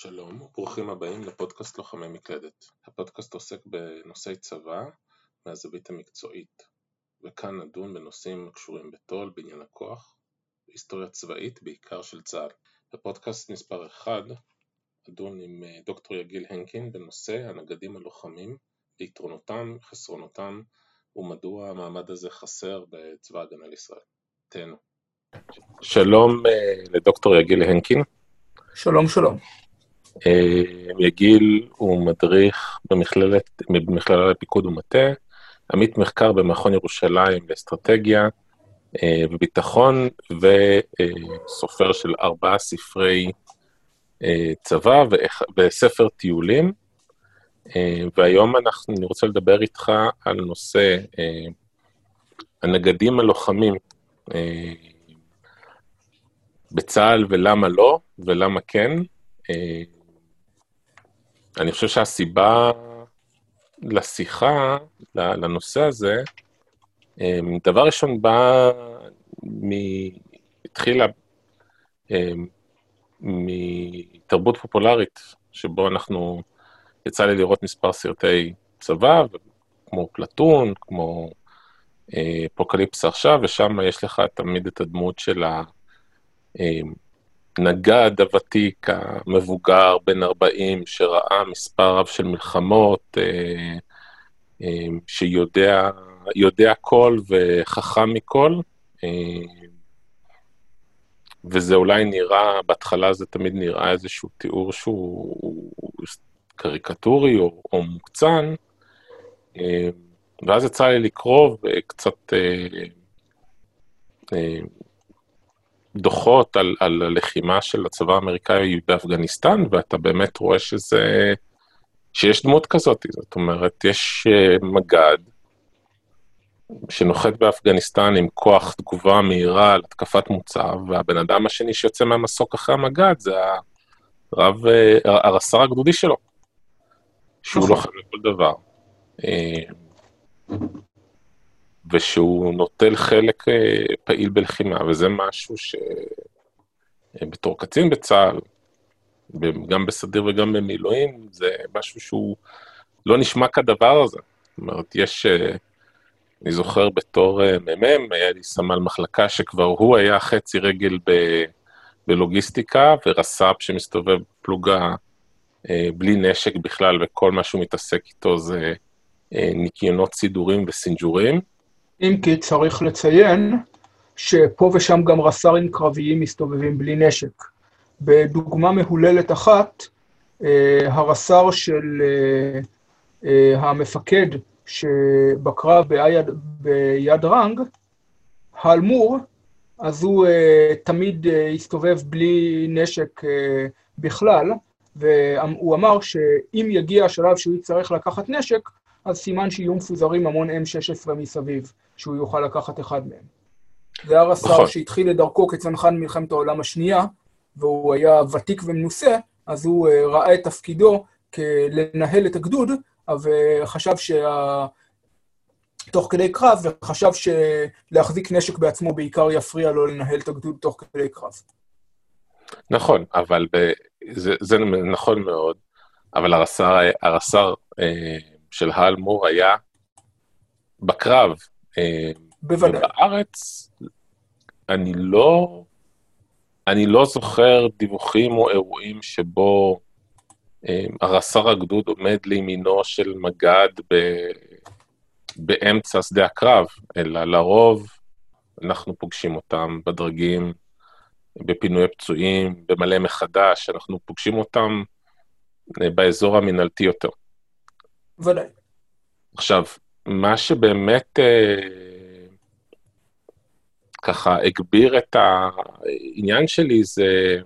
שלום וברוכים הבאים לפודקאסט לוחמי מקלדת. הפודקאסט עוסק בנושאי צבא מהזווית המקצועית, וכאן נדון בנושאים הקשורים בתו"ל, בניין הכוח, היסטוריה צבאית בעיקר של צה"ל. בפודקאסט מספר 1 נדון עם אה, דוקטור יגיל הנקין בנושא הנגדים הלוחמים, ליתרונותם, חסרונותם ומדוע המעמד הזה חסר בצבא הגנה לישראל. תהנו. שלום אה, לדוקטור יגיל הנקין. שלום שלום. אה, יגיל הוא מדריך במכללת, במכללה לפיקוד ומטה, עמית מחקר במכון ירושלים לאסטרטגיה אה, וביטחון, וסופר של ארבעה ספרי אה, צבא וספר טיולים. והיום אנחנו, אני רוצה לדבר איתך על נושא הנגדים הלוחמים בצה"ל ולמה לא, ולמה כן. אני חושב שהסיבה לשיחה, לנושא הזה, אמ, דבר ראשון בא מ... התחילה אמ, מתרבות פופולרית, שבו אנחנו, יצא לי לראות מספר סרטי צבא, כמו פלטון, כמו אה, אפוקליפסה עכשיו, ושם יש לך תמיד את הדמות של ה... הנגד הוותיק, המבוגר, בן 40, שראה מספר רב של מלחמות, אה, אה, שיודע יודע כל וחכם מכל, אה, וזה אולי נראה, בהתחלה זה תמיד נראה איזשהו תיאור שהוא קריקטורי או, או מוקצן, ואז יצא לי לקרוא וקצת דוחות על, על הלחימה של הצבא האמריקאי באפגניסטן, ואתה באמת רואה שזה, שיש דמות כזאת, זאת אומרת, יש אה, מג"ד שנוחת באפגניסטן עם כוח תגובה מהירה על התקפת מוצב, והבן אדם השני שיוצא מהמסוק אחרי המג"ד זה הרב, אה, הרס"ר הגדודי שלו, שהוא נכון. לוחם לכל דבר. ושהוא נוטל חלק אה, פעיל בלחימה, וזה משהו שבתור אה, קצין בצה"ל, גם בסדיר וגם במילואים, זה משהו שהוא לא נשמע כדבר הזה. זאת אומרת, יש, אה, אני זוכר בתור מ"מ, היה לי סמל מחלקה שכבר הוא היה חצי רגל ב, בלוגיסטיקה, ורס"פ שמסתובב פלוגה בלי נשק בכלל, וכל מה שהוא מתעסק איתו זה ניקיונות סידורים וסינג'ורים. אם כי צריך לציין שפה ושם גם רס"רים קרביים מסתובבים בלי נשק. בדוגמה מהוללת אחת, אה, הרס"ר של אה, אה, המפקד שבקרב באיה, באיה דראנג, האלמור, אז הוא תמיד הסתובב בלי נשק בכלל, והוא אמר שאם יגיע השלב שהוא יצטרך לקחת נשק, אז סימן שיהיו מפוזרים המון M16 מסביב. שהוא יוכל לקחת אחד מהם. זה הר השר נכון. שהתחיל את דרכו כצנחן מלחמת העולם השנייה, והוא היה ותיק ומנוסה, אז הוא uh, ראה את תפקידו כלנהל את הגדוד, וחשב שה... תוך כדי קרב, וחשב שלהחזיק נשק בעצמו בעיקר יפריע לו לנהל את הגדוד תוך כדי קרב. נכון, אבל ב... זה, זה נכון מאוד, אבל הרס"ר, הרס"ר אה, של האלמור היה בקרב, בוודאי. בארץ, אני לא, אני לא זוכר דיווחים או אירועים שבו אה, הרס"ר הגדוד עומד לימינו של מג"ד ב, באמצע שדה הקרב, אלא לרוב אנחנו פוגשים אותם בדרגים, בפינוי פצועים, במלא מחדש, אנחנו פוגשים אותם אה, באזור המינהלתי יותר. ודאי. עכשיו, מה שבאמת אה, ככה הגביר את העניין שלי זה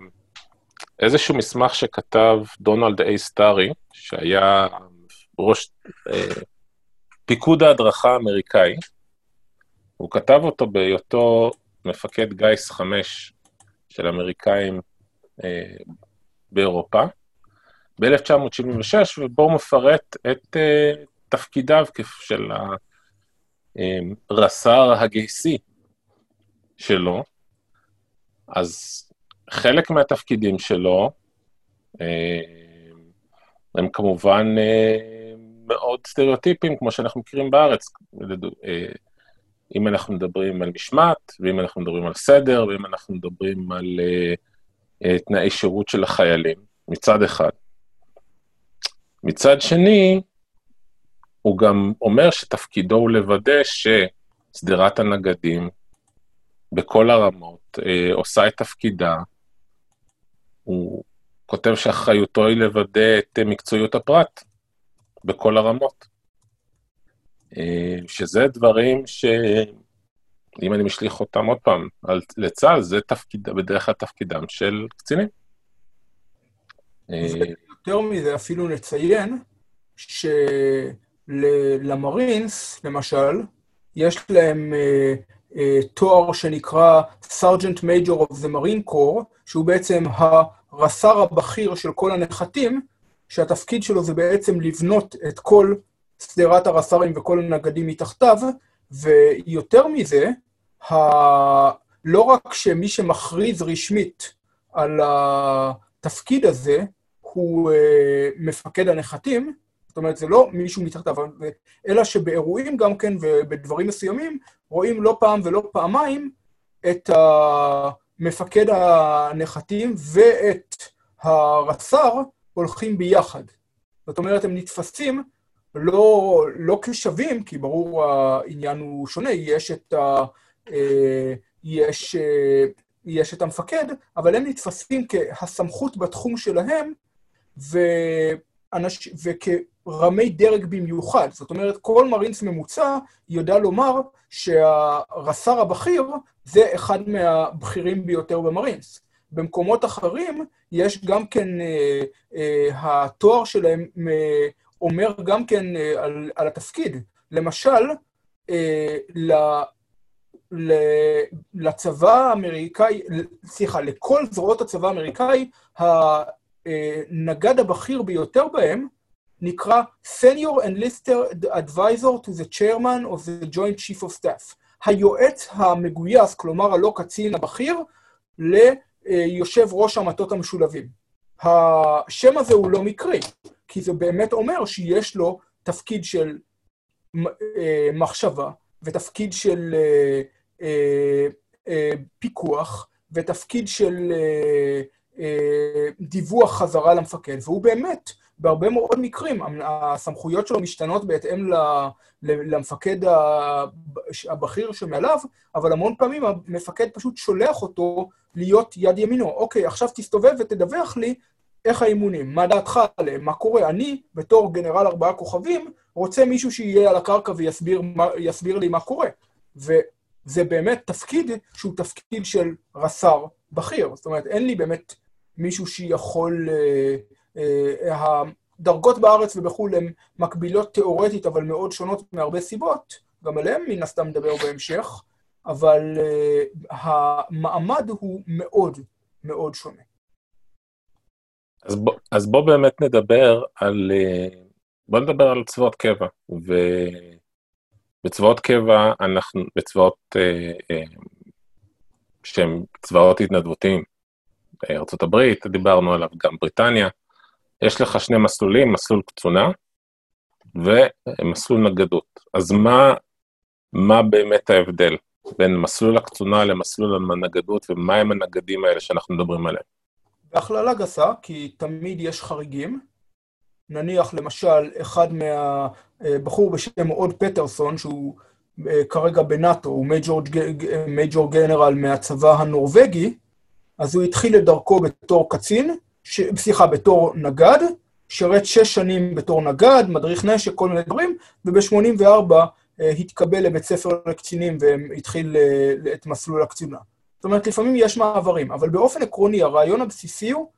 איזשהו מסמך שכתב דונלד איי סטארי, שהיה ראש אה, פיקוד ההדרכה האמריקאי. הוא כתב אותו בהיותו מפקד גיס 5 של אמריקאים אה, באירופה, ב-1976, ובו הוא מפרט את אה, תפקידיו של הרס"ר הגייסי שלו, אז חלק מהתפקידים שלו הם כמובן מאוד סטריאוטיפיים, כמו שאנחנו מכירים בארץ. אם אנחנו מדברים על משמעת, ואם אנחנו מדברים על סדר, ואם אנחנו מדברים על תנאי שירות של החיילים, מצד אחד. מצד שני, הוא גם אומר שתפקידו הוא לוודא ששדרת הנגדים בכל הרמות אה, עושה את תפקידה. הוא כותב שאחריותו היא לוודא את מקצועיות הפרט בכל הרמות. אה, שזה דברים שאם אני משליך אותם עוד פעם על, לצה"ל, זה תפקיד, בדרך כלל תפקידם של קצינים. יותר מזה, אפילו נציין שלמרינס, למשל, יש להם uh, uh, תואר שנקרא Sergeant Major of the Marine Corps, שהוא בעצם הרס"ר הבכיר של כל הנחתים, שהתפקיד שלו זה בעצם לבנות את כל שדרת הרס"רים וכל הנגדים מתחתיו, ויותר מזה, ה... לא רק שמי שמכריז רשמית על התפקיד הזה, הוא uh, מפקד הנחתים, זאת אומרת, זה לא מישהו מתחתיו, אלא שבאירועים גם כן ובדברים מסוימים, רואים לא פעם ולא פעמיים את מפקד הנחתים ואת הרס"ר הולכים ביחד. זאת אומרת, הם נתפסים לא, לא כשווים, כי ברור העניין הוא שונה, יש את, ה, אה, יש, אה, יש את המפקד, אבל הם נתפסים כהסמכות בתחום שלהם, ואנש... וכרמי דרג במיוחד. זאת אומרת, כל מרינס ממוצע יודע לומר שהרס"ר הבכיר זה אחד מהבכירים ביותר במרינס. במקומות אחרים יש גם כן, אה, אה, התואר שלהם אה, אומר גם כן אה, על, על התפקיד. למשל, אה, ל... לצבא האמריקאי, סליחה, לכל זרועות הצבא האמריקאי, הנגד הבכיר ביותר בהם נקרא Senior Enlisted Advisor to the Chairman of the Joint Chief of Staff. היועץ המגויס, כלומר הלא קצין הבכיר, ליושב ראש המטות המשולבים. השם הזה הוא לא מקרי, כי זה באמת אומר שיש לו תפקיד של אה, מחשבה, ותפקיד של אה, אה, פיקוח, ותפקיד של דיווח חזרה למפקד, והוא באמת, בהרבה מאוד מקרים, הסמכויות שלו משתנות בהתאם למפקד הבכיר שמעליו, אבל המון פעמים המפקד פשוט שולח אותו להיות יד ימינו. אוקיי, עכשיו תסתובב ותדווח לי איך האימונים, מה דעתך עליהם, מה קורה. אני, בתור גנרל ארבעה כוכבים, רוצה מישהו שיהיה על הקרקע ויסביר לי מה קורה. וזה באמת תפקיד שהוא תפקיד של רס"ר בכיר. זאת אומרת, אין לי באמת מישהו שיכול... אה, אה, הדרגות בארץ ובחו"ל הן מקבילות תיאורטית, אבל מאוד שונות מהרבה סיבות, גם עליהן מן הסתם נדבר בהמשך, אבל אה, המעמד הוא מאוד מאוד שונה. אז בוא, אז בוא באמת נדבר על... בוא נדבר על צבאות קבע. ובצבאות קבע, אנחנו, בצבאות אה, אה, שהם צבאות התנדבותיים, ארה"ב, דיברנו עליו, גם בריטניה. יש לך שני מסלולים, מסלול קצונה ומסלול נגדות. אז מה, מה באמת ההבדל בין מסלול הקצונה למסלול הנגדות, ומה הם הנגדים האלה שאנחנו מדברים עליהם? בהכללה גסה, כי תמיד יש חריגים. נניח, למשל, אחד מהבחור בשם אוד פטרסון, שהוא אה, כרגע בנאטו, הוא מייג'ור גנרל מהצבא הנורבגי, אז הוא התחיל את דרכו בתור קצין. סליחה, בתור נגד, שירת שש שנים בתור נגד, מדריך נשק, כל מיני דברים, וב-84 אה, התקבל לבית ספר לקצינים והתחיל אה, את מסלול הקצינה. זאת אומרת, לפעמים יש מעברים, אבל באופן עקרוני, הרעיון הבסיסי הוא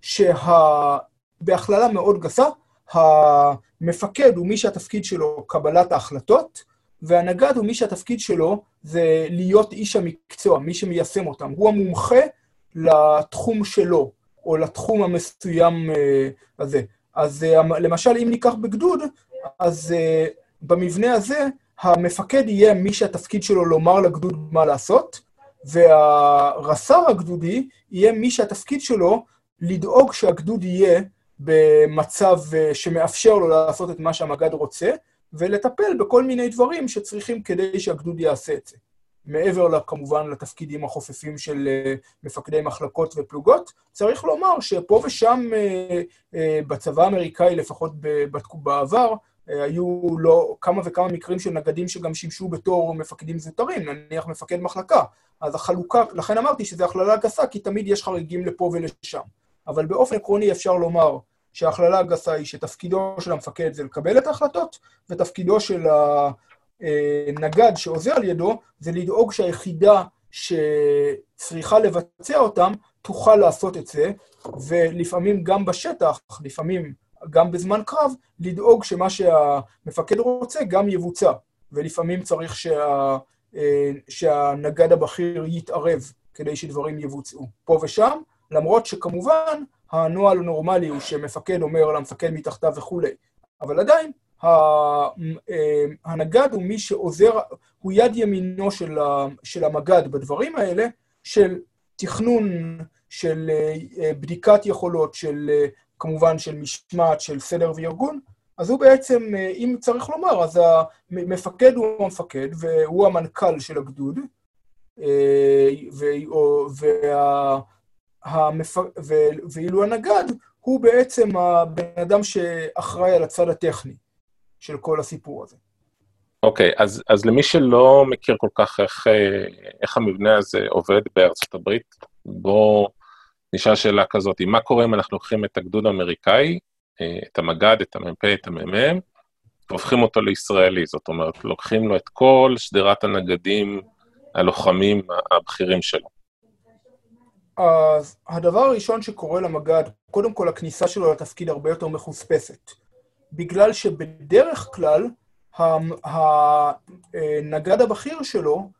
שבהכללה שה... מאוד גסה, המפקד הוא מי שהתפקיד שלו קבלת ההחלטות, והנגד הוא מי שהתפקיד שלו זה להיות איש המקצוע, מי שמיישם אותם. הוא המומחה לתחום שלו, או לתחום המסוים uh, הזה. אז uh, למשל, אם ניקח בגדוד, אז uh, במבנה הזה, המפקד יהיה מי שהתפקיד שלו לומר לגדוד מה לעשות, והרס"ר הגדודי יהיה מי שהתפקיד שלו לדאוג שהגדוד יהיה במצב שמאפשר לו לעשות את מה שהמג"ד רוצה, ולטפל בכל מיני דברים שצריכים כדי שהגדוד יעשה את זה. מעבר כמובן לתפקידים החופפים של מפקדי מחלקות ופלוגות, צריך לומר שפה ושם בצבא האמריקאי, לפחות בעבר, היו לא כמה וכמה מקרים של נגדים שגם שימשו בתור מפקדים זוטרים, נניח מפקד מחלקה. אז החלוקה, לכן אמרתי שזו הכללה גסה, כי תמיד יש חריגים לפה ולשם. אבל באופן עקרוני אפשר לומר שההכללה הגסה היא שתפקידו של המפקד זה לקבל את ההחלטות, ותפקידו של הנגד שעוזר על ידו זה לדאוג שהיחידה שצריכה לבצע אותם תוכל לעשות את זה, ולפעמים גם בשטח, לפעמים גם בזמן קרב, לדאוג שמה שהמפקד רוצה גם יבוצע. ולפעמים צריך שה, שהנגד הבכיר יתערב כדי שדברים יבוצעו. פה ושם, למרות שכמובן הנוהל הנורמלי הוא שמפקד אומר למפקד מתחתיו וכולי, אבל עדיין הנגד הוא מי שעוזר, הוא יד ימינו של, של המגד בדברים האלה, של תכנון, של בדיקת יכולות, של כמובן של משמעת, של סדר וארגון, אז הוא בעצם, אם צריך לומר, אז המפקד הוא המפקד והוא המנכ"ל של הגדוד. ואילו הנגד הוא בעצם הבן אדם שאחראי על הצד הטכני של כל הסיפור הזה. אוקיי, okay, אז, אז למי שלא מכיר כל כך איך, איך המבנה הזה עובד בארצות הברית, בואו נשאל שאלה כזאת, מה קורה אם אנחנו לוקחים את הגדוד האמריקאי, את המג"ד, את המ"פ, את המ"מ, והופכים אותו לישראלי, זאת אומרת, לוקחים לו את כל שדרת הנגדים, הלוחמים הבכירים שלו. אז הדבר הראשון שקורה למג"ד, קודם כל הכניסה שלו לתפקיד הרבה יותר מחוספסת. בגלל שבדרך כלל הנגד הבכיר שלו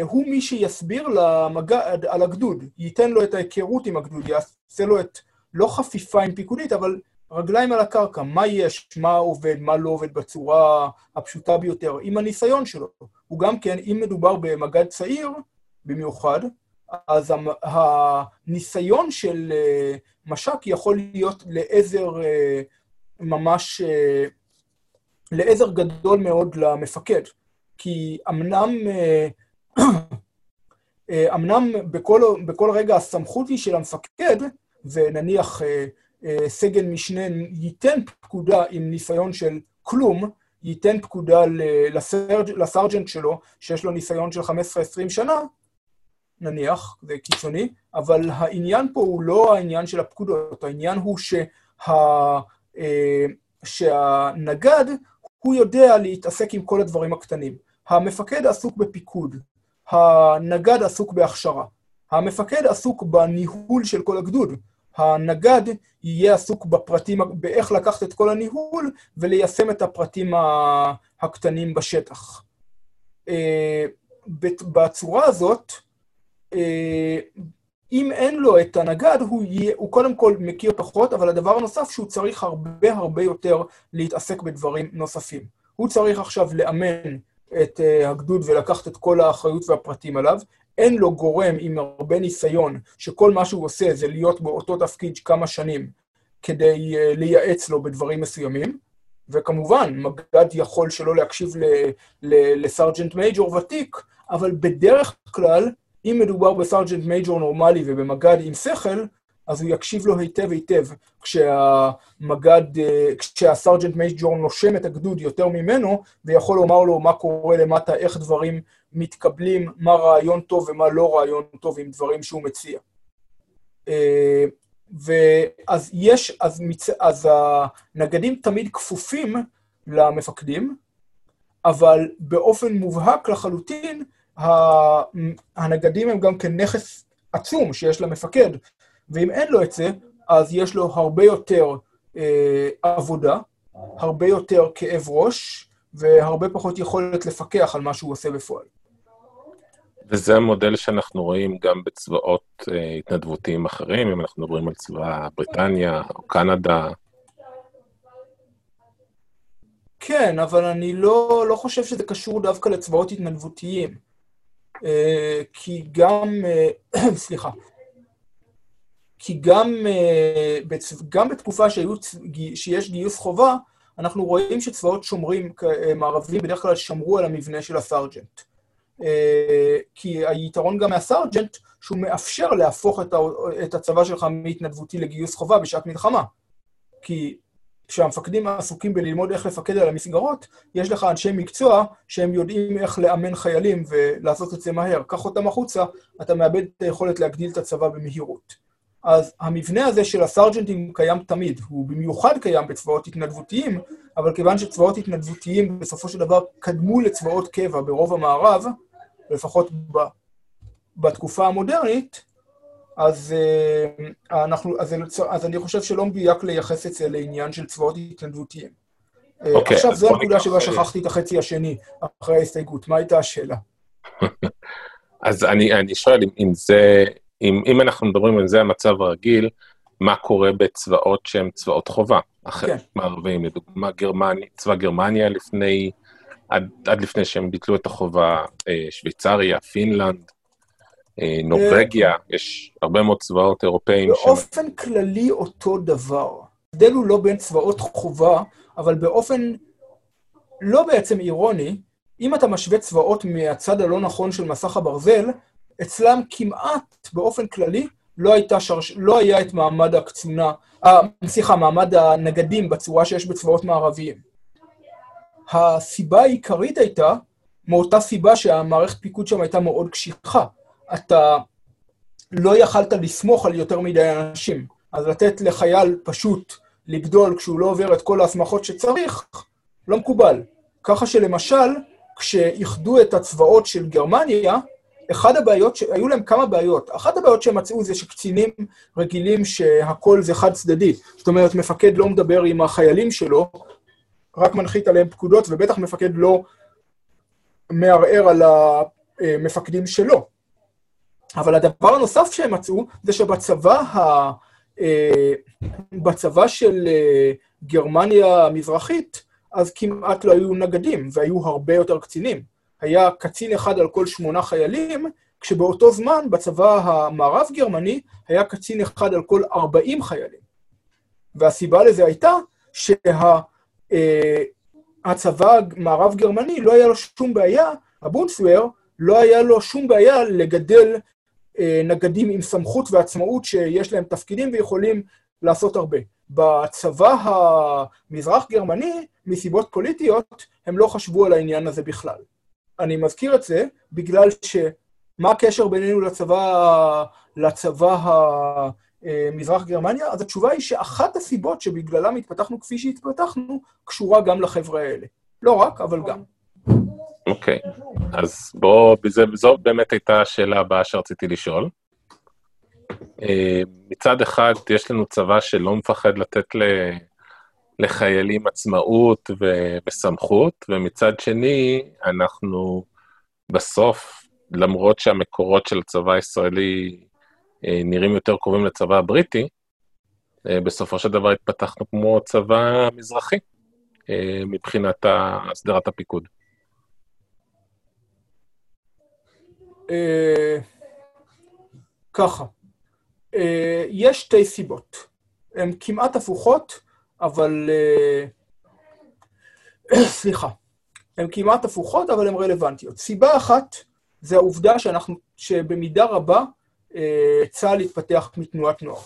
הוא מי שיסביר למג"ד על הגדוד, ייתן לו את ההיכרות עם הגדוד, יעשה לו את, לא חפיפה עם פיקודית, אבל רגליים על הקרקע, מה יש, מה עובד, מה לא עובד בצורה הפשוטה ביותר, עם הניסיון שלו. הוא גם כן, אם מדובר במג"ד צעיר במיוחד, אז הניסיון של אה, מש"ק יכול להיות לעזר אה, ממש, אה, לעזר גדול מאוד למפקד. כי אמנם, אמנם בכל, בכל רגע הסמכות היא של המפקד, ונניח סגן משנה ייתן פקודה עם ניסיון של כלום, ייתן פקודה לסרג', לסרג'נט שלו, שיש לו ניסיון של 15-20 שנה, נניח, זה קיצוני, אבל העניין פה הוא לא העניין של הפקודות, העניין הוא שה, אה, שהנגד, הוא יודע להתעסק עם כל הדברים הקטנים. המפקד עסוק בפיקוד, הנגד עסוק בהכשרה, המפקד עסוק בניהול של כל הגדוד, הנגד יהיה עסוק בפרטים, באיך לקחת את כל הניהול וליישם את הפרטים הקטנים בשטח. אה, בצורה הזאת, אה, אם אין לו את הנגד, הוא, יהיה, הוא קודם כל מכיר פחות, אבל הדבר הנוסף שהוא צריך הרבה הרבה יותר להתעסק בדברים נוספים. הוא צריך עכשיו לאמן את uh, הגדוד ולקחת את כל האחריות והפרטים עליו. אין לו גורם עם הרבה ניסיון, שכל מה שהוא עושה זה להיות באותו תפקיד כמה שנים, כדי uh, לייעץ לו בדברים מסוימים. וכמובן, מג"ד יכול שלא להקשיב לסרג'נט מייג'ור ותיק, אבל בדרך כלל אם מדובר בסרג'נט מייג'ור נורמלי ובמג"ד עם שכל, אז הוא יקשיב לו היטב היטב כשהמג"ד, כשהסרג'נט מייג'ור נושם את הגדוד יותר ממנו, ויכול לומר לו מה קורה למטה, איך דברים מתקבלים, מה רעיון טוב ומה לא רעיון טוב עם דברים שהוא מציע. אה, ואז יש, אז, מצ... אז הנגדים תמיד כפופים למפקדים, אבל באופן מובהק לחלוטין, הנגדים הם גם כנכס עצום שיש למפקד, ואם אין לו את זה, אז יש לו הרבה יותר אה, עבודה, הרבה יותר כאב ראש, והרבה פחות יכולת לפקח על מה שהוא עושה בפועל. וזה המודל שאנחנו רואים גם בצבאות אה, התנדבותיים אחרים, אם אנחנו מדברים על צבא בריטניה או קנדה. כן, אבל אני לא, לא חושב שזה קשור דווקא לצבאות התנדבותיים. אה, כי גם, אה, סליחה, כי גם, גם בתקופה שהיו, שיש גיוס חובה, אנחנו רואים שצבאות שומרים מערבים בדרך כלל שמרו על המבנה של הסארג'נט. כי היתרון גם מהסארג'נט, שהוא מאפשר להפוך את הצבא שלך מהתנדבותי לגיוס חובה בשעת מלחמה. כי כשהמפקדים עסוקים בללמוד איך לפקד על המסגרות, יש לך אנשי מקצוע שהם יודעים איך לאמן חיילים ולעשות את זה מהר. קח אותם החוצה, אתה מאבד את היכולת להגדיל את הצבא במהירות. אז המבנה הזה של הסארג'נטים קיים תמיד, הוא במיוחד קיים בצבאות התנדבותיים, אבל כיוון שצבאות התנדבותיים בסופו של דבר קדמו לצבאות קבע ברוב המערב, לפחות ב, בתקופה המודרנית, אז, אה, אנחנו, אז, אז אני חושב שלא מדויק לייחס את זה לעניין של צבאות התנדבותיים. Okay, אה, אוקיי, עכשיו, זו הנקודה שבה שכחתי את החצי השני, אחרי ההסתייגות. מה הייתה השאלה? אז אני, אני שואל, אם, אם זה, אם, אם אנחנו מדברים על זה המצב הרגיל, מה קורה בצבאות שהם צבאות חובה, אחרי כן. מערבים, לדוגמה, גרמניה, צבא גרמניה לפני, עד, עד לפני שהם ביטלו את החובה, אה, שוויצריה, פינלנד, נורבגיה, יש הרבה מאוד צבאות אירופאים. באופן. כללי אותו דבר. ההבדל הוא לא בין צבאות חובה, אבל באופן לא בעצם אירוני, אם אתה משווה צבאות מהצד הלא נכון של מסך הברזל, אצלם כמעט באופן כללי לא, הייתה שרש... לא היה את מעמד הקצונה, אה, סליחה, מעמד הנגדים בצורה שיש בצבאות מערביים. הסיבה העיקרית הייתה מאותה סיבה שהמערכת פיקוד שם הייתה מאוד קשיחה. אתה לא יכלת לסמוך על יותר מדי אנשים. אז לתת לחייל פשוט לגדול כשהוא לא עובר את כל ההסמכות שצריך, לא מקובל. ככה שלמשל, כשאיחדו את הצבאות של גרמניה, אחד הבעיות, ש... היו להם כמה בעיות. אחת הבעיות שהם מצאו זה שקצינים רגילים שהכל זה חד צדדי. זאת אומרת, מפקד לא מדבר עם החיילים שלו, רק מנחית עליהם פקודות, ובטח מפקד לא מערער על המפקדים שלו. אבל הדבר הנוסף שהם מצאו, זה שבצבא ה... אה, בצבא של אה, גרמניה המזרחית, אז כמעט לא היו נגדים, והיו הרבה יותר קצינים. היה קצין אחד על כל שמונה חיילים, כשבאותו זמן בצבא המערב-גרמני היה קצין אחד על כל 40 חיילים. והסיבה לזה הייתה שהצבא אה, המערב-גרמני לא היה לו שום בעיה, הבונדסוור, לא היה לו שום בעיה לגדל נגדים עם סמכות ועצמאות שיש להם תפקידים ויכולים לעשות הרבה. בצבא המזרח-גרמני, מסיבות פוליטיות, הם לא חשבו על העניין הזה בכלל. אני מזכיר את זה בגלל ש... מה הקשר בינינו לצבא, לצבא המזרח גרמניה? אז התשובה היא שאחת הסיבות שבגללם התפתחנו כפי שהתפתחנו, קשורה גם לחבר'ה האלה. לא רק, אבל גם. אוקיי. אז בואו, זו באמת הייתה השאלה הבאה שרציתי לשאול. אה, מצד אחד, יש לנו צבא שלא מפחד לתת ל... לחיילים עצמאות. וסמכות, ומצד שני, אנחנו בסוף, למרות שהמקורות של הצבא הישראלי אה, נראים יותר קרובים לצבא הבריטי, אה, בסופו של דבר התפתחנו כמו צבא מזרחי, מבחינת הסדרת הפיקוד. אה, ככה, אה, יש שתי סיבות. הן כמעט הפוכות, אבל... אה, סליחה. הן כמעט הפוכות, אבל הן רלוונטיות. סיבה אחת זה העובדה שאנחנו, שבמידה רבה צה"ל התפתח מתנועת נוער.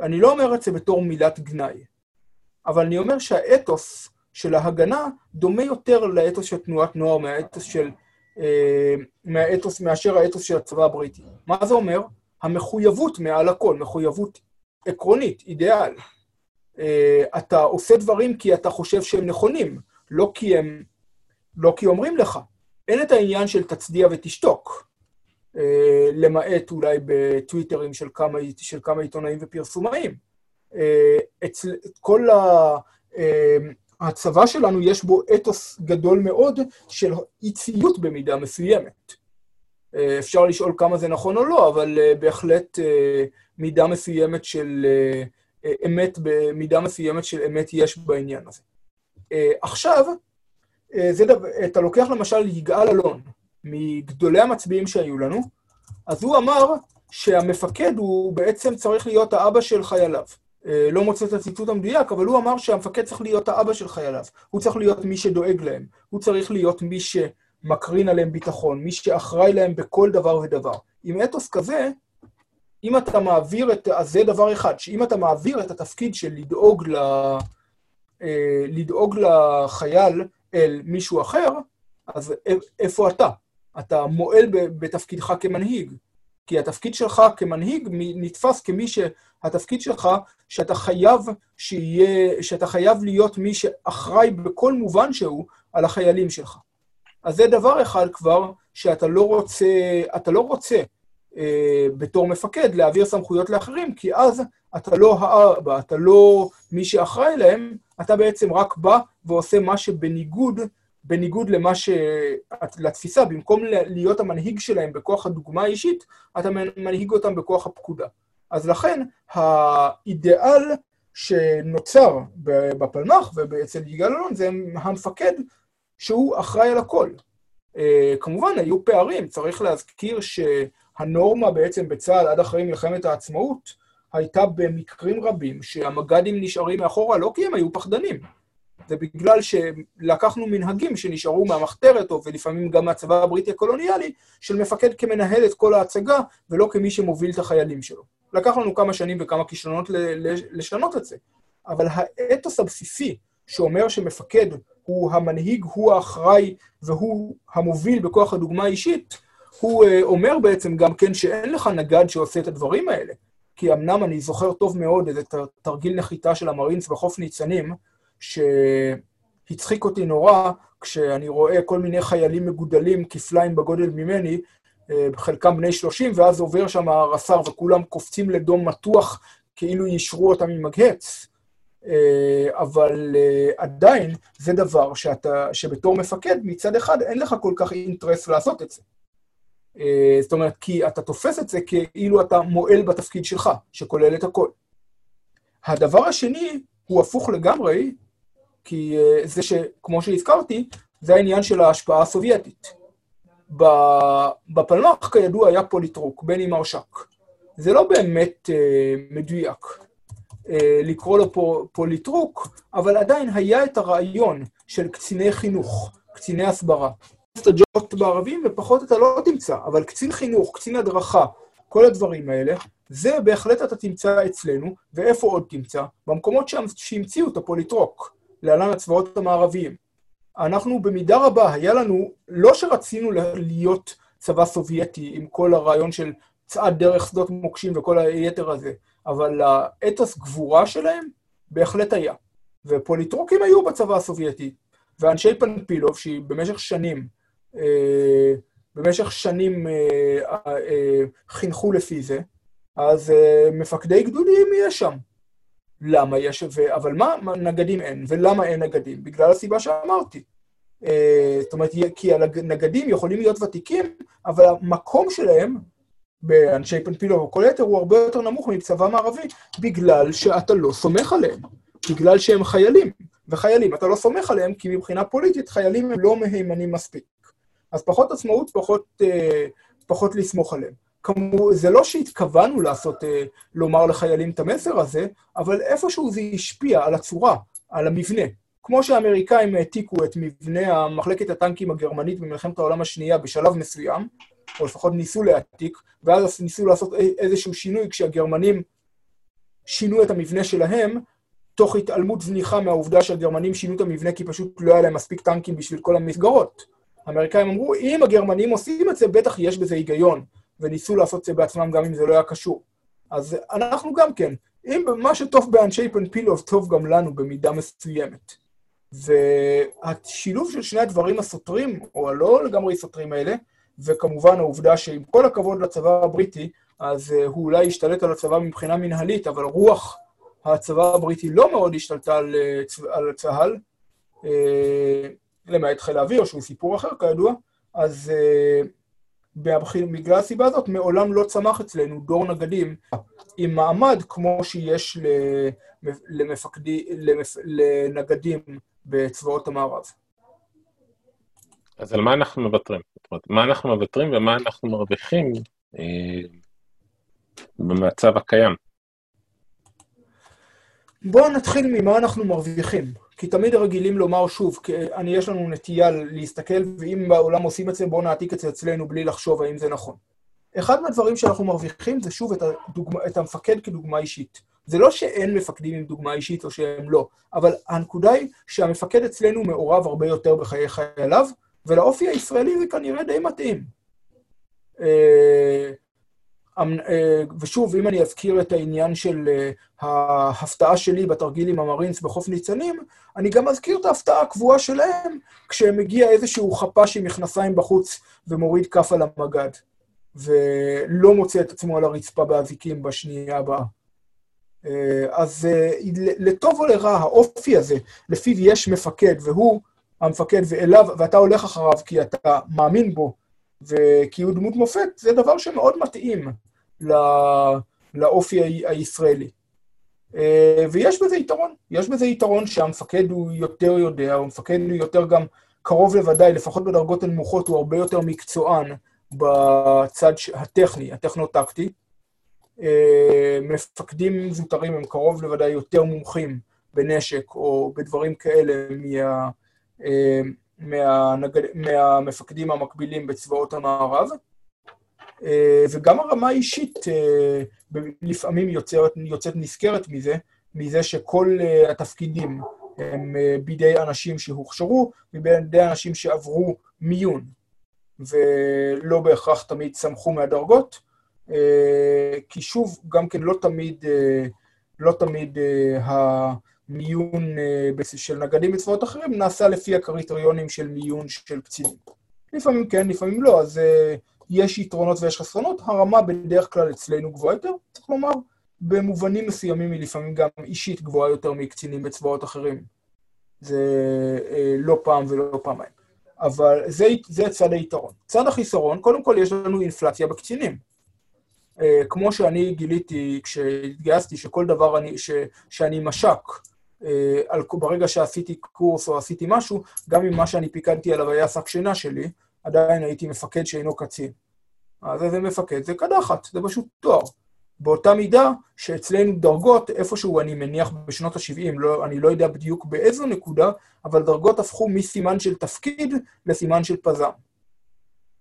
אני לא אומר את זה בתור מילת גנאי, אבל אני אומר שהאתוס של ההגנה דומה יותר לאתוס של תנועת נוער מהאתוס של אה, מהאתוס, מאשר האתוס של הצבא הבריטי. מה זה אומר? המחויבות מעל הכל, מחויבות עקרונית, אידיאל. אה, אתה עושה דברים כי אתה חושב שהם נכונים, לא כי הם... לא כי אומרים לך. אין את העניין של תצדיע ותשתוק, אה, למעט אולי בטוויטרים של כמה, של כמה עיתונאים ופרסומאים. אצל כל ה... הצבא שלנו יש בו אתוס גדול מאוד של אי ציות במידה מסוימת. אה, אפשר לשאול כמה זה נכון או לא, אבל אה, בהחלט אה, מידה מסוימת של אמת, במידה מסוימת של אמת יש בעניין הזה. עכשיו, זה דבר, אתה לוקח למשל יגאל אלון, מגדולי המצביעים שהיו לנו, אז הוא אמר שהמפקד הוא בעצם צריך להיות האבא של חייליו. אה, לא מוצא את הציטוט המדויק, אבל הוא אמר שהמפקד צריך להיות האבא של חייליו. הוא צריך להיות מי שדואג להם. הוא צריך להיות מי שמקרין עליהם ביטחון, מי שאחראי להם בכל דבר ודבר. עם אתוס כזה, אם אתה מעביר את... אז זה דבר אחד, שאם אתה מעביר את התפקיד של לדאוג, ל, אה, לדאוג לחייל אל מישהו אחר, אז איפה אתה? אתה מועל בתפקידך כמנהיג. כי התפקיד שלך כמנהיג נתפס כמי שהתפקיד שלך, שאתה חייב שיהיה, שאתה חייב להיות מי שאחראי בכל מובן שהוא על החיילים שלך. אז זה דבר אחד כבר שאתה לא רוצה, אתה לא רוצה אה, בתור מפקד להעביר סמכויות לאחרים, כי אז אתה לא האבא, אתה לא מי שאחראי להם, אתה בעצם רק בא ועושה מה שבניגוד בניגוד למה ש... לתפיסה, במקום להיות המנהיג שלהם בכוח הדוגמה האישית, אתה מנהיג אותם בכוח הפקודה. אז לכן, האידיאל שנוצר בפלמ"ח ואצל יגאל אלון זה המפקד שהוא אחראי על הכל. אה, כמובן, היו פערים, צריך להזכיר שהנורמה בעצם בצה"ל עד אחרי מלחמת העצמאות הייתה במקרים רבים שהמג"דים נשארים מאחורה לא כי הם היו פחדנים, זה בגלל שלקחנו מנהגים שנשארו מהמחתרת, או ולפעמים גם מהצבא הבריטי הקולוניאלי, של מפקד כמנהל את כל ההצגה, ולא כמי שמוביל את החיילים שלו. לקח לנו כמה שנים וכמה כישלונות לשנות את זה. אבל האתוס הבסיסי, שאומר שמפקד הוא המנהיג, הוא האחראי והוא המוביל בכוח הדוגמה האישית, הוא uh, אומר בעצם גם כן שאין לך נגד שעושה את הדברים האלה. כי אמנם אני זוכר טוב מאוד איזה תרגיל נחיתה של המרינס בחוף ניצנים, שהצחיק אותי נורא כשאני רואה כל מיני חיילים מגודלים, כפליים בגודל ממני, אה, חלקם בני 30, ואז עובר שם הרס"ר וכולם קופצים לדום מתוח כאילו יישרו אותם עם מגהץ. אה, אבל אה, עדיין זה דבר שאתה, שבתור מפקד, מצד אחד אין לך כל כך אינטרס לעשות את זה. זאת אומרת, כי אתה תופס את זה כאילו אתה מועל בתפקיד שלך, שכולל את הכל. הדבר השני הוא הפוך לגמרי, כי אה, זה שכמו שהזכרתי, זה העניין של ההשפעה הסובייטית. בפלמ"ח, כידוע, היה פוליטרוק, בני מרשק. זה לא באמת אה, מדויק אה, לקרוא לו פוליטרוק, אבל עדיין היה את הרעיון של קציני חינוך, קציני הסברה. סטג'ות בערבים, ופחות אתה לא תמצא, אבל קצין חינוך, קצין הדרכה, כל הדברים האלה, זה בהחלט אתה תמצא אצלנו, ואיפה עוד תמצא? במקומות שהמציאו את הפוליטרוק. להלן הצבאות המערביים. אנחנו במידה רבה, היה לנו, לא שרצינו להיות צבא סובייטי עם כל הרעיון של צעד דרך שדות מוקשים וכל היתר הזה, אבל האתוס גבורה שלהם בהחלט היה. ופוליטרוקים היו בצבא הסובייטי, ואנשי פנפילוב, שהיא במשך שנים, אה, במשך שנים אה, אה, חינכו לפי זה, אז אה, מפקדי גדודים יש שם. למה יש, ו... אבל מה נגדים אין, ולמה אין נגדים? בגלל הסיבה שאמרתי. Uh, זאת אומרת, כי הנגדים יכולים להיות ותיקים, אבל המקום שלהם, באנשי פנפילו וכל היתר, הוא הרבה יותר נמוך מצבא מערבי, בגלל שאתה לא סומך עליהם, בגלל שהם חיילים. וחיילים, אתה לא סומך עליהם, כי מבחינה פוליטית חיילים הם לא מהימנים מספיק. אז פחות עצמאות, פחות, uh, פחות לסמוך עליהם. כמו, זה לא שהתכוונו לעשות, אה, לומר לחיילים את המסר הזה, אבל איפשהו זה השפיע על הצורה, על המבנה. כמו שהאמריקאים העתיקו את מבנה מחלקת הטנקים הגרמנית במלחמת העולם השנייה בשלב מסוים, או לפחות ניסו להעתיק, ואז ניסו לעשות איזשהו שינוי כשהגרמנים שינו את המבנה שלהם, תוך התעלמות זניחה מהעובדה שהגרמנים שינו את המבנה כי פשוט לא היה להם מספיק טנקים בשביל כל המסגרות. האמריקאים אמרו, אם הגרמנים עושים את זה, בטח יש בזה היגיון. וניסו לעשות את זה בעצמם גם אם זה לא היה קשור. אז אנחנו גם כן, אם מה שטוב באנשי פנפילוב טוב גם לנו במידה מסוימת. והשילוב של שני הדברים הסותרים, או הלא לגמרי סותרים האלה, וכמובן העובדה שעם כל הכבוד לצבא הבריטי, אז uh, הוא אולי השתלט על הצבא מבחינה מנהלית, אבל רוח הצבא הבריטי לא מאוד השתלטה על, uh, על צה"ל, uh, למעט חיל האוויר, שהוא סיפור אחר כידוע, אז בגלל הסיבה הזאת מעולם לא צמח אצלנו דור נגדים עם מעמד כמו שיש למפקדי, למפ, לנגדים בצבאות המערב. אז על מה אנחנו מוותרים? זאת אומרת, מה אנחנו מוותרים ומה אנחנו מרוויחים אה, במצב הקיים. בואו נתחיל ממה אנחנו מרוויחים. כי תמיד רגילים לומר שוב, כי אני, יש לנו נטייה להסתכל, ואם בעולם עושים את זה, בואו נעתיק את זה אצלנו בלי לחשוב האם זה נכון. אחד מהדברים שאנחנו מרוויחים זה שוב את, הדוגמה, את המפקד כדוגמה אישית. זה לא שאין מפקדים עם דוגמה אישית או שהם לא, אבל הנקודה היא שהמפקד אצלנו מעורב הרבה יותר בחיי חייליו, ולאופי הישראלי זה כנראה די מתאים. אמ, אה, ושוב, אם אני אזכיר את העניין של אה, ההפתעה שלי בתרגיל עם המרינס בחוף ניצנים, אני גם אזכיר את ההפתעה הקבועה שלהם כשמגיע איזשהו חפ"ש עם מכנסיים בחוץ ומוריד כף על המגד, ולא מוצא את עצמו על הרצפה באזיקים בשנייה הבאה. אה, אז לטוב או לרע, האופי הזה, לפיו יש מפקד, והוא המפקד ואליו, ואתה הולך אחריו כי אתה מאמין בו, וכי הוא דמות מופת, זה דבר שמאוד מתאים לא, לאופי הישראלי. אה, ויש בזה יתרון, יש בזה יתרון שהמפקד הוא יותר יודע, המפקד הוא יותר גם קרוב לוודאי, לפחות בדרגות הנמוכות, הוא הרבה יותר מקצוען בצד הטכני, הטכנו-טקטי. אה, מפקדים זוטרים הם קרוב לוודאי יותר מומחים בנשק או בדברים כאלה מה, אה, מהנגד, מהמפקדים המקבילים בצבאות המערב. אה, וגם הרמה האישית אה, לפעמים יוצאת, יוצאת נזכרת מזה, מזה שכל אה, התפקידים הם בידי אנשים שהוכשרו, ובידי אנשים שעברו מיון, ולא בהכרח תמיד צמחו מהדרגות, כי שוב, גם כן לא תמיד, לא תמיד המיון של נגדים בצבאות אחרים נעשה לפי הקריטריונים של מיון של קצינים. לפעמים כן, לפעמים לא, אז יש יתרונות ויש חסרונות, הרמה בדרך כלל אצלנו גבוהה יותר, צריך לומר, במובנים מסוימים היא לפעמים גם אישית גבוהה יותר מקצינים בצבאות אחרים. זה אה, לא פעם ולא פעמיים. אבל זה, זה צד היתרון. צד החיסרון, קודם כל יש לנו אינפלציה בקצינים. אה, כמו שאני גיליתי כשהתגייסתי, שכל דבר אני, ש, שאני מש"ק, אה, על, ברגע שעשיתי קורס או עשיתי משהו, גם אם מה שאני פיקדתי עליו היה שק שינה שלי, עדיין הייתי מפקד שאינו קצין. אז איזה מפקד? זה קדחת, זה פשוט תואר. באותה מידה שאצלנו דרגות, איפשהו אני מניח בשנות ה-70, לא, אני לא יודע בדיוק באיזו נקודה, אבל דרגות הפכו מסימן של תפקיד לסימן של פזם.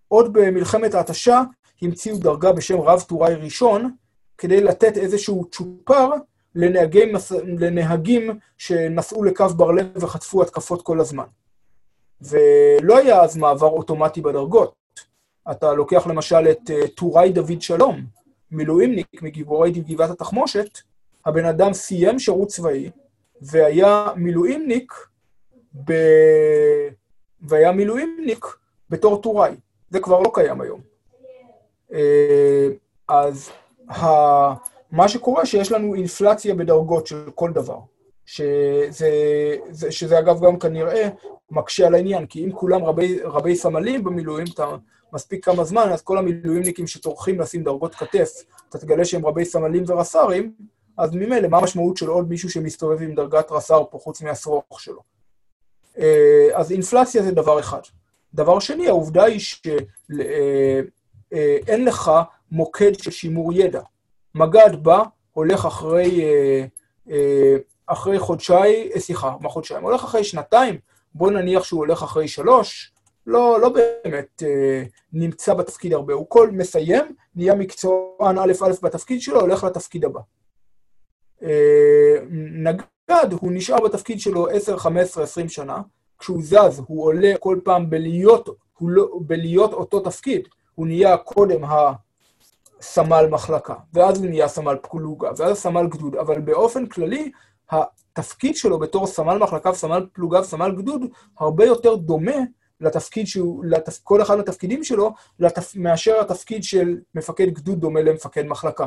עוד במלחמת ההתשה המציאו דרגה בשם רב טוראי ראשון, כדי לתת איזשהו צ'ופר לנהגים, לנהגים שנסעו לקו בר-לב וחטפו התקפות כל הזמן. ולא היה אז מעבר אוטומטי בדרגות. אתה לוקח למשל את uh, טוראי דוד שלום, מילואימניק מגיבורי גבעת התחמושת, הבן אדם סיים שירות צבאי, והיה מילואימניק, ב... והיה מילואימניק בתור טוראי. זה כבר לא קיים היום. Uh, אז ה... מה שקורה שיש לנו אינפלציה בדרגות של כל דבר. שזה, זה, שזה אגב גם כנראה מקשה על העניין, כי אם כולם רבי, רבי סמלים במילואים, אתה מספיק כמה זמן, אז כל המילואימניקים שטורחים לשים דרגות כתף, אתה תגלה שהם רבי סמלים ורס"רים, אז ממילא, מה המשמעות של עוד מישהו שמסתובב עם דרגת רס"ר פה, חוץ מהשרוך שלו? אה, אז אינפלציה זה דבר אחד. דבר שני, העובדה היא שאין אה, אה, לך מוקד של שימור ידע. מג"ד בא, הולך אחרי אחרי חודשיים, אה, סליחה, מה חודשיים? הולך אחרי שנתיים, בוא נניח שהוא הולך אחרי שלוש, לא, לא באמת אה, נמצא בתפקיד הרבה. הוא כל מסיים, נהיה מקצוען א' א' בתפקיד שלו, הולך לתפקיד הבא. אה, נגד, הוא נשאר בתפקיד שלו 10, 15, 20 שנה, כשהוא זז, הוא עולה כל פעם בלהיות, לא, בלהיות אותו תפקיד. הוא נהיה קודם הסמל מחלקה, ואז הוא נהיה סמל פקולוגה, ואז סמל גדוד, אבל באופן כללי, התפקיד שלו בתור סמל מחלקה וסמל פלוגה וסמל גדוד הרבה יותר דומה לתפקיד שהוא, לתפ... כל אחד מהתפקידים שלו, לתפ... מאשר התפקיד של מפקד גדוד דומה למפקד מחלקה.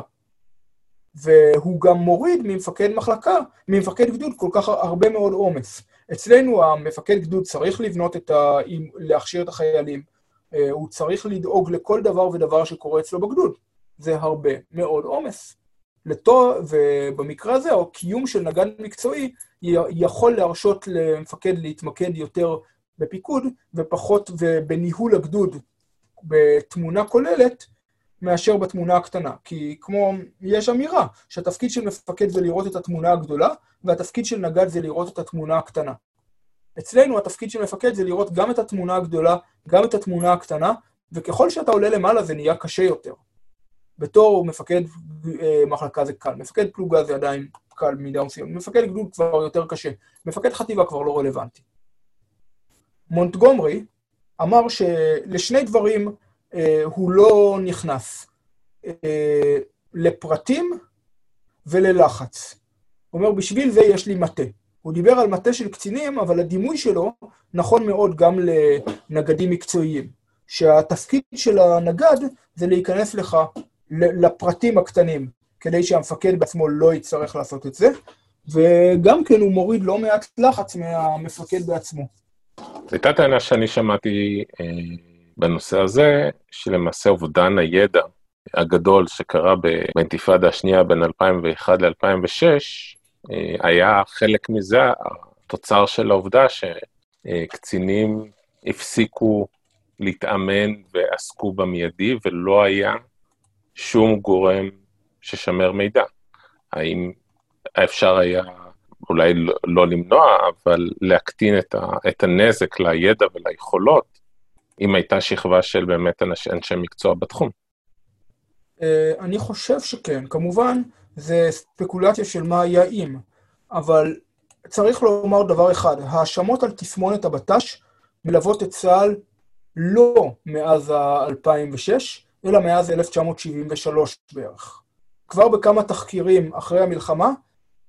והוא גם מוריד ממפקד מחלקה, ממפקד גדוד כל כך הרבה מאוד עומס. אצלנו המפקד גדוד צריך לבנות את ה... להכשיר את החיילים, אה, הוא צריך לדאוג לכל דבר ודבר שקורה אצלו בגדוד. זה הרבה מאוד עומס. ובמקרה הזה, או קיום של נגן מקצועי יכול להרשות למפקד להתמקד יותר בפיקוד ופחות בניהול הגדוד בתמונה כוללת, מאשר בתמונה הקטנה. כי כמו, יש אמירה שהתפקיד של מפקד זה לראות את התמונה הגדולה, והתפקיד של נגד זה לראות את התמונה הקטנה. אצלנו התפקיד של מפקד זה לראות גם את התמונה הגדולה, גם את התמונה הקטנה, וככל שאתה עולה למעלה זה נהיה קשה יותר. בתור מפקד אה, מחלקה זה קל, מפקד פלוגה זה עדיין קל מידה מסוימת, מפקד גדוד כבר יותר קשה, מפקד חטיבה כבר לא רלוונטי. מונטגומרי אמר שלשני דברים אה, הוא לא נכנס, אה, לפרטים וללחץ. הוא אומר, בשביל זה יש לי מטה. הוא דיבר על מטה של קצינים, אבל הדימוי שלו נכון מאוד גם לנגדים מקצועיים. שהתפקיד של הנגד זה להיכנס לך לפרטים הקטנים, כדי שהמפקד בעצמו לא יצטרך לעשות את זה, וגם כן הוא מוריד לא מעט לחץ מהמפקד בעצמו. הייתה טענה שאני שמעתי אה, בנושא הזה, שלמעשה אובדן הידע הגדול שקרה באינתיפאדה השנייה בין 2001 ל-2006, אה, היה חלק מזה התוצר של העובדה שקצינים הפסיקו להתאמן ועסקו במיידי, ולא היה שום גורם ששמר מידע. האם אפשר היה אולי לא, לא למנוע, אבל להקטין את, ה, את הנזק לידע וליכולות, אם הייתה שכבה של באמת אנשי, אנשי מקצוע בתחום? אה, אני חושב שכן. כמובן, זה ספקולציה של מה היה אם, אבל צריך לומר דבר אחד, האשמות על תסמונת הבט"ש מלוות את צה"ל לא מאז ה-2006, אלא מאז 1973 בערך. כבר בכמה תחקירים אחרי המלחמה,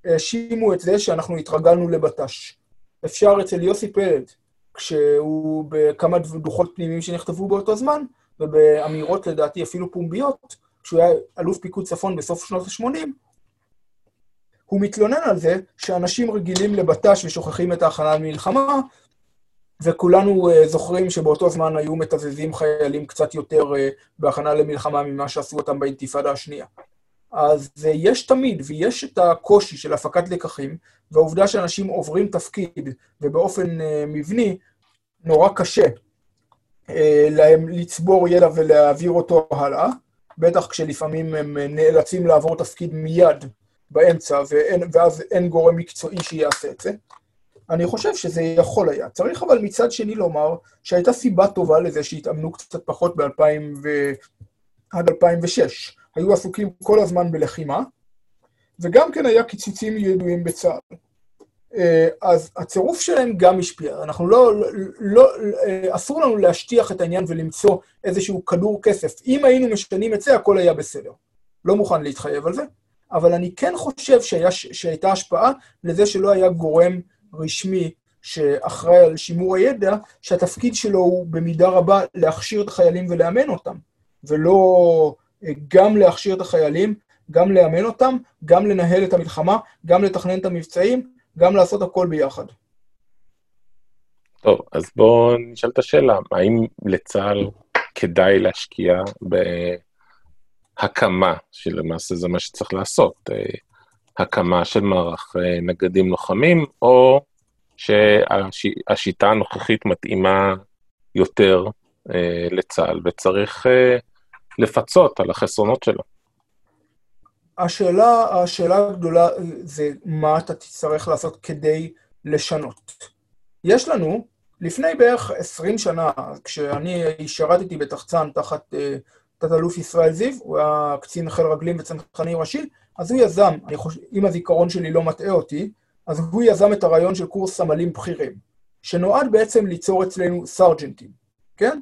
האשימו את זה שאנחנו התרגלנו לבט"ש. אפשר אצל יוסי פלד, כשהוא בכמה דוחות פנימיים שנכתבו באותו זמן, ובאמירות לדעתי אפילו פומביות, כשהוא היה אלוף פיקוד צפון בסוף שנות ה-80, הוא מתלונן על זה שאנשים רגילים לבט"ש ושוכחים את ההכנה למלחמה, וכולנו uh, זוכרים שבאותו זמן היו מתזזים חיילים קצת יותר uh, בהכנה למלחמה ממה שעשו אותם באינתיפאדה השנייה. אז uh, יש תמיד, ויש את הקושי של הפקת לקחים, והעובדה שאנשים עוברים תפקיד, ובאופן מבני, נורא קשה להם לצבור ידע ולהעביר אותו הלאה, בטח כשלפעמים הם נאלצים לעבור תפקיד מיד באמצע, ואין, ואז אין גורם מקצועי שיעשה את זה. אני חושב שזה יכול היה. צריך אבל מצד שני לומר שהייתה סיבה טובה לזה שהתאמנו קצת פחות ב-2000 ו... עד 2006. היו עסוקים כל הזמן בלחימה, וגם כן היה קיצוצים ידועים בצה"ל. אה, אז הצירוף שלהם גם השפיע. אנחנו לא, לא, לא, אסור לנו להשטיח את העניין ולמצוא איזשהו כדור כסף. אם היינו משנים את זה, הכל היה בסדר. לא מוכן להתחייב על זה, אבל אני כן חושב שהיה, שהייתה השפעה לזה שלא היה גורם רשמי שאחראי על שימור הידע, שהתפקיד שלו הוא במידה רבה להכשיר את החיילים ולאמן אותם, ולא אה, גם להכשיר את החיילים, גם לאמן אותם, גם לנהל את המלחמה, גם לתכנן את המבצעים, גם לעשות הכל ביחד. טוב, אז בואו נשאל את השאלה, האם לצה"ל כדאי להשקיע בהקמה, שלמעשה זה מה שצריך לעשות, אה, הקמה של מערך אה, נגדים לוחמים, או שהשיטה הנוכחית מתאימה יותר אה, לצה"ל, וצריך אה, לפצות על החסרונות שלו. השאלה, השאלה הגדולה זה מה אתה תצטרך לעשות כדי לשנות. יש לנו, לפני בערך 20 שנה, כשאני שירתתי בתחצן תחת תת-אלוף ישראל זיו, הוא היה קצין חיל רגלים וצנחני ראשי, אז הוא יזם, חושב, אם הזיכרון שלי לא מטעה אותי, אז הוא יזם את הרעיון של קורס סמלים בכירים, שנועד בעצם ליצור אצלנו סרג'נטים, כן?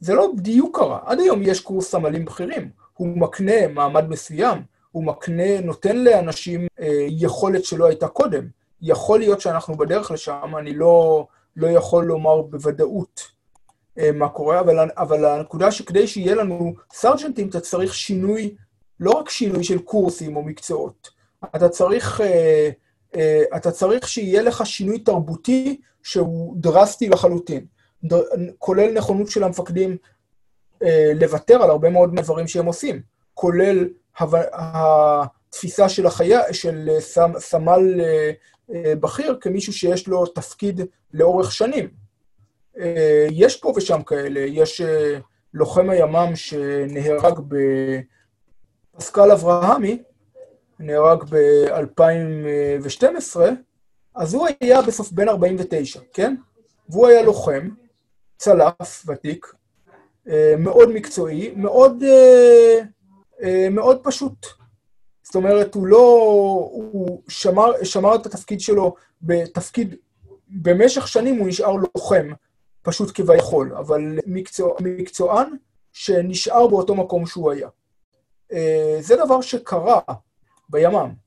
זה לא בדיוק קרה. עד היום יש קורס סמלים בכירים. הוא מקנה מעמד מסוים, הוא מקנה, נותן לאנשים אה, יכולת שלא הייתה קודם. יכול להיות שאנחנו בדרך לשם, אני לא, לא יכול לומר בוודאות אה, מה קורה, אבל, אבל הנקודה שכדי שיהיה לנו סרג'נטים, אתה צריך שינוי לא רק שינוי של קורסים או מקצועות, אתה צריך, אה, אה, אתה צריך שיהיה לך שינוי תרבותי שהוא דרסטי לחלוטין, כולל נכונות של המפקדים אה, לוותר על הרבה מאוד מהדברים שהם עושים, כולל התפיסה של החיה, של סמל בכיר כמישהו שיש לו תפקיד לאורך שנים. יש פה ושם כאלה, יש לוחם הימ"מ שנהרג בפסקל אברהמי, נהרג ב-2012, אז הוא היה בסוף בן 49, כן? והוא היה לוחם, צלף ותיק, אה, מאוד מקצועי, מאוד, אה, אה, מאוד פשוט. זאת אומרת, הוא לא... הוא שמר, שמר את התפקיד שלו בתפקיד... במשך שנים הוא נשאר לוחם, פשוט כביכול, אבל מקצוע, מקצוען שנשאר באותו מקום שהוא היה. זה דבר שקרה בימ"מ.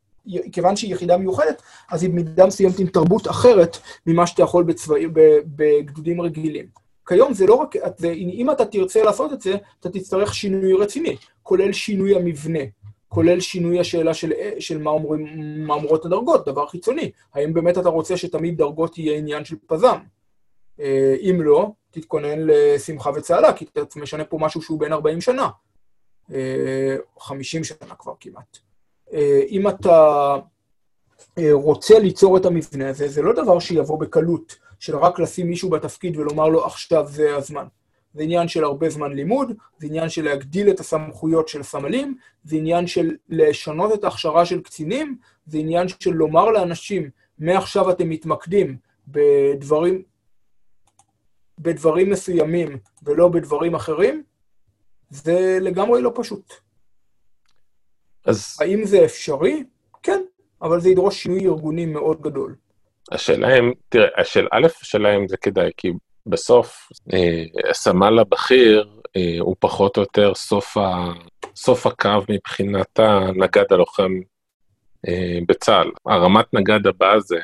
כיוון שהיא יחידה מיוחדת, אז היא במידה מסוימת עם תרבות אחרת ממה שאתה יכול בצבעים, בגדודים רגילים. כיום זה לא רק, אם אתה תרצה לעשות את זה, אתה תצטרך שינוי רציני, כולל שינוי המבנה, כולל שינוי השאלה של, של מה, אומרים, מה אומרות הדרגות, דבר חיצוני. האם באמת אתה רוצה שתמיד דרגות יהיה עניין של פזם? אה, אם לא, תתכונן לשמחה וצהלה, כי אתה משנה פה משהו שהוא בין 40 שנה. 50 אה, שנה כבר כמעט. אה, אם אתה רוצה ליצור את המבנה הזה, זה לא דבר שיבוא בקלות. של רק לשים מישהו בתפקיד ולומר לו, עכשיו זה הזמן. זה עניין של הרבה זמן לימוד, זה עניין של להגדיל את הסמכויות של סמלים, זה עניין של לשנות את ההכשרה של קצינים, זה עניין של לומר לאנשים, מעכשיו אתם מתמקדים בדברים, בדברים מסוימים ולא בדברים אחרים, זה לגמרי לא פשוט. אז... האם זה אפשרי? כן, אבל זה ידרוש שינוי ארגוני מאוד גדול. השאלה אם, תראה, השאל, א', השאלה אם זה כדאי, כי בסוף אה, הסמל הבכיר אה, הוא פחות או יותר סוף, ה, סוף הקו מבחינת הנגד הלוחם אה, בצה"ל. הרמת נגד הבאה זה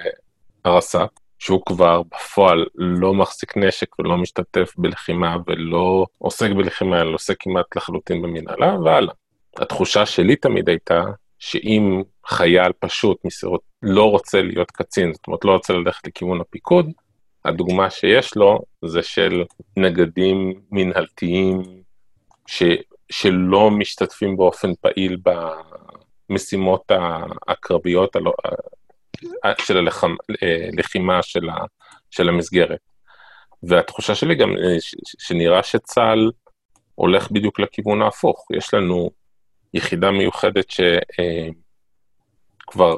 הרס"פ, שהוא כבר בפועל לא מחזיק נשק ולא משתתף בלחימה ולא עוסק בלחימה, אלא עוסק כמעט לחלוטין במנהלה, והלאה. התחושה שלי תמיד הייתה שאם חייל פשוט מסירות לא רוצה להיות קצין, זאת אומרת לא רוצה ללכת לכיוון הפיקוד, הדוגמה שיש לו זה של נגדים מנהלתיים ש, שלא משתתפים באופן פעיל במשימות הקרביות של הלחימה של, ה, של המסגרת. והתחושה שלי גם שנראה שצה"ל הולך בדיוק לכיוון ההפוך. יש לנו יחידה מיוחדת שכבר אה,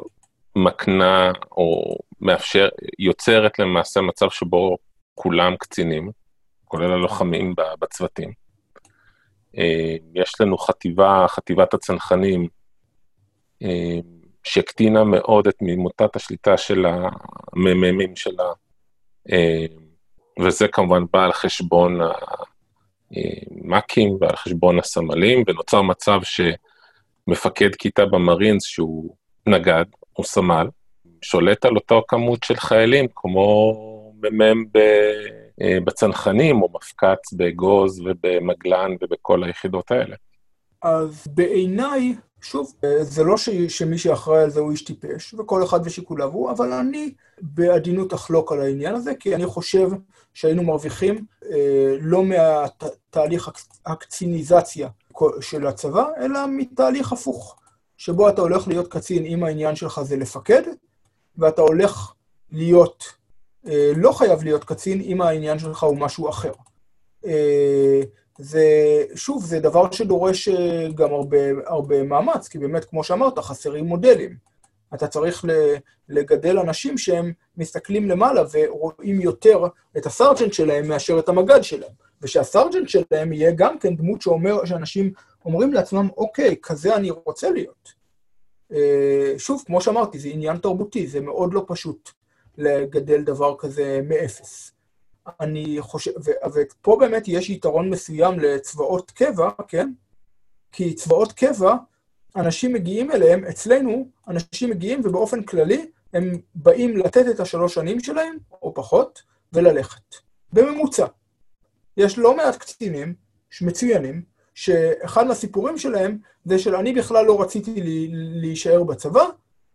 מקנה או מאפשר, יוצרת למעשה מצב שבו כולם קצינים, כולל הלוחמים בצוותים. אה, יש לנו חטיבה, חטיבת הצנחנים, אה, שהקטינה מאוד את ממוטת השליטה של המ"מים שלה, וזה כמובן בא על חשבון המ"כים ועל חשבון הסמלים, ונוצר מצב ש... מפקד כיתה במרינס שהוא נגד, הוא סמל, שולט על אותו כמות של חיילים, כמו מ"מ אה, בצנחנים, או מפקץ באגוז ובמגלן ובכל היחידות האלה. אז בעיניי, שוב, אה, זה לא ש... שמי שאחראי על זה הוא איש טיפש, וכל אחד ושיקוליו הוא, אבל אני בעדינות אחלוק על העניין הזה, כי אני חושב שהיינו מרוויחים אה, לא מהתהליך הקציניזציה של הצבא, אלא מתהליך הפוך, שבו אתה הולך להיות קצין אם העניין שלך זה לפקד, ואתה הולך להיות, אה, לא חייב להיות קצין אם העניין שלך הוא משהו אחר. אה, זה, שוב, זה דבר שדורש אה, גם הרבה, הרבה מאמץ, כי באמת, כמו שאמרת, חסרים מודלים. אתה צריך לגדל אנשים שהם מסתכלים למעלה ורואים יותר את הסארג'נט שלהם מאשר את המג"ד שלהם. ושהסארג'נט שלהם יהיה גם כן דמות שאומר, שאנשים אומרים לעצמם, אוקיי, כזה אני רוצה להיות. אה, שוב, כמו שאמרתי, זה עניין תרבותי, זה מאוד לא פשוט לגדל דבר כזה מאפס. אני חושב, ופה באמת יש יתרון מסוים לצבאות קבע, כן? כי צבאות קבע, אנשים מגיעים אליהם, אצלנו, אנשים מגיעים ובאופן כללי, הם באים לתת את השלוש שנים שלהם, או פחות, וללכת. בממוצע. יש לא מעט קצינים מצוינים, שאחד מהסיפורים שלהם זה של אני בכלל לא רציתי להישאר בצבא,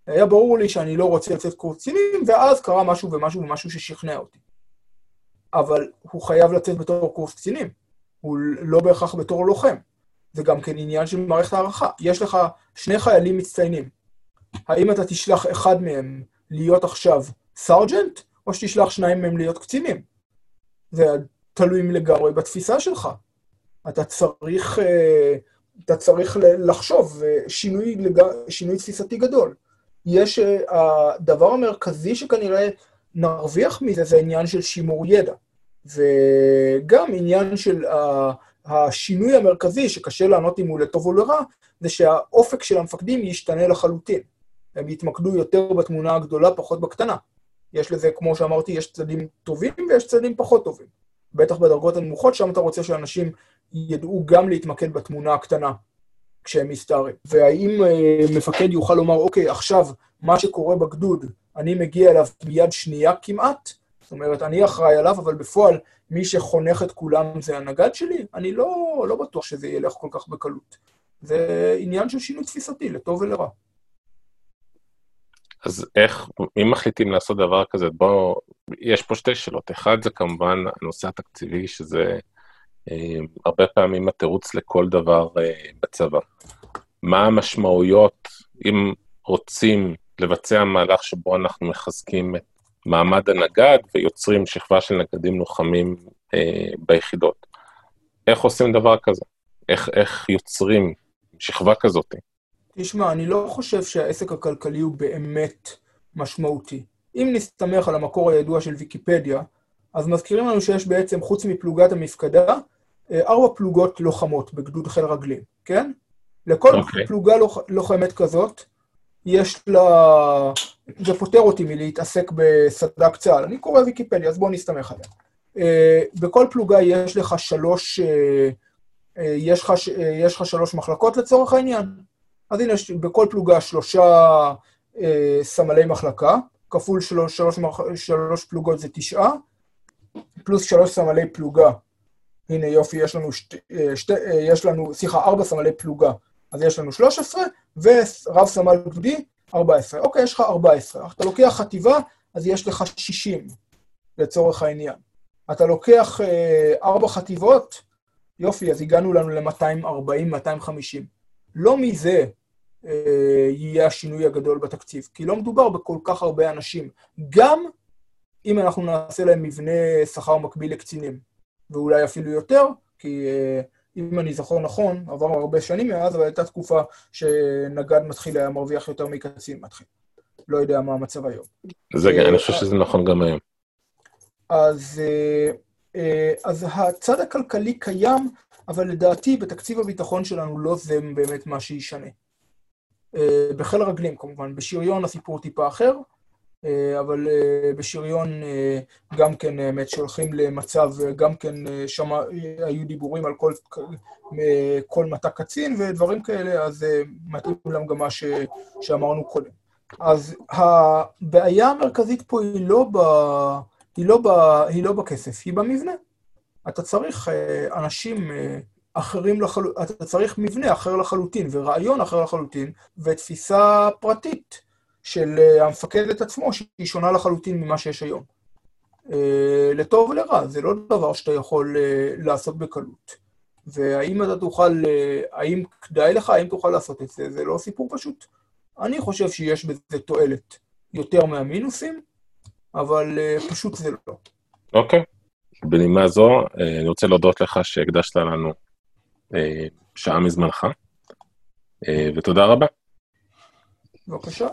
היה ברור לי שאני לא רוצה לצאת קורס קצינים, ואז קרה משהו ומשהו ומשהו ששכנע אותי. אבל הוא חייב לצאת בתור קורס קצינים, הוא לא בהכרח בתור לוחם. זה גם כן עניין של מערכת הערכה. יש לך שני חיילים מצטיינים. האם אתה תשלח אחד מהם להיות עכשיו סארג'נט, או שתשלח שניים מהם להיות קצינים? זה תלוי לגמרי בתפיסה שלך. אתה צריך, אתה צריך לחשוב, שינוי, שינוי תפיסתי גדול. יש, הדבר המרכזי שכנראה נרוויח מזה זה עניין של שימור ידע. וגם עניין של השינוי המרכזי, שקשה לענות אם הוא לטוב או לרע, זה שהאופק של המפקדים ישתנה לחלוטין. הם יתמקדו יותר בתמונה הגדולה, פחות בקטנה. יש לזה, כמו שאמרתי, יש צדדים טובים ויש צדדים פחות טובים. בטח בדרגות הנמוכות, שם אתה רוצה שאנשים ידעו גם להתמקד בתמונה הקטנה כשהם מסתערים. והאם אה, מפקד יוכל לומר, אוקיי, עכשיו, מה שקורה בגדוד, אני מגיע אליו מיד שנייה כמעט, זאת אומרת, אני אחראי עליו, אבל בפועל, מי שחונך את כולם זה הנגד שלי, אני לא, לא בטוח שזה ילך כל כך בקלות. זה עניין של שינוי תפיסתי, לטוב ולרע. אז איך, אם מחליטים לעשות דבר כזה, בואו, יש פה שתי שאלות. אחד זה כמובן הנושא התקציבי, שזה אה, הרבה פעמים התירוץ לכל דבר אה, בצבא. מה המשמעויות אם רוצים לבצע מהלך שבו אנחנו מחזקים את מעמד הנגד ויוצרים שכבה של נגדים לוחמים אה, ביחידות? איך עושים דבר כזה? איך, איך יוצרים שכבה כזאת? תשמע, אני לא חושב שהעסק הכלכלי הוא באמת משמעותי. אם נסתמך על המקור הידוע של ויקיפדיה, אז מזכירים לנו שיש בעצם, חוץ מפלוגת המפקדה, אה, ארבע פלוגות לוחמות בגדוד חיל רגלים, כן? לכל okay. אוקיי. פלוגה לוח, לוחמת כזאת, יש לה... זה פוטר אותי מלהתעסק בסד"כ צה"ל. אני קורא ויקיפדיה, אז בואו נסתמך עליה. Uh, בכל פלוגה יש לך שלוש, uh, uh, יש לך, יש לך שלוש מחלקות לצורך העניין. אז הנה, בכל פלוגה שלושה אה, סמלי מחלקה, כפול שלוש, שלוש, שלוש פלוגות זה תשעה, פלוס שלוש סמלי פלוגה. הנה יופי, יש לנו, שת, אה, שת, אה, יש לנו, סליחה, ארבע סמלי פלוגה, אז יש לנו 13, ורב סמל גדודי, 14. אוקיי, יש לך 14. אתה לוקח חטיבה, אז יש לך 60, לצורך העניין. אתה לוקח אה, חטיבות, יופי, אז הגענו לנו ל-240, 250. לא מזה אה, יהיה השינוי הגדול בתקציב, כי לא מדובר בכל כך הרבה אנשים, גם אם אנחנו נעשה להם מבנה שכר מקביל לקצינים, ואולי אפילו יותר, כי אה, אם אני זוכר נכון, עבר הרבה שנים מאז, אבל הייתה תקופה שנגד מתחיל היה מרוויח יותר מקצין מתחיל. לא יודע מה המצב היום. זה, אה, אני חושב שזה נכון גם היום. אז, אז הצד הכלכלי קיים, אבל לדעתי בתקציב הביטחון שלנו לא זה באמת מה שישנה. אה, בחיל הרגלים כמובן, בשריון הסיפור טיפה אחר, אה, אבל אה, בשריון גם כן, האמת, שהולכים למצב, גם כן שם היו דיבורים על כל, כל מטה קצין ודברים כאלה, אז מתאים להם גם מה ש, שאמרנו קודם. אז הבעיה המרכזית פה היא לא, ב, היא, לא ב, היא לא בכסף, היא במבנה. אתה צריך אנשים אחרים לחלוטין, אתה צריך מבנה אחר לחלוטין, ורעיון אחר לחלוטין, ותפיסה פרטית של אה, המפקדת עצמו, שהיא שונה לחלוטין ממה שיש היום. אה, לטוב ולרע, זה לא דבר שאתה יכול אה, לעשות בקלות. והאם אתה תוכל, האם כדאי לך, האם תוכל לעשות את זה, זה לא סיפור פשוט. אני חושב שיש בזה תועלת יותר מהמינוסים, אבל פשוט זה לא. אוקיי. Okay. בנימה זו, אני רוצה להודות לך שהקדשת לנו שעה מזמנך, ותודה רבה. בבקשה.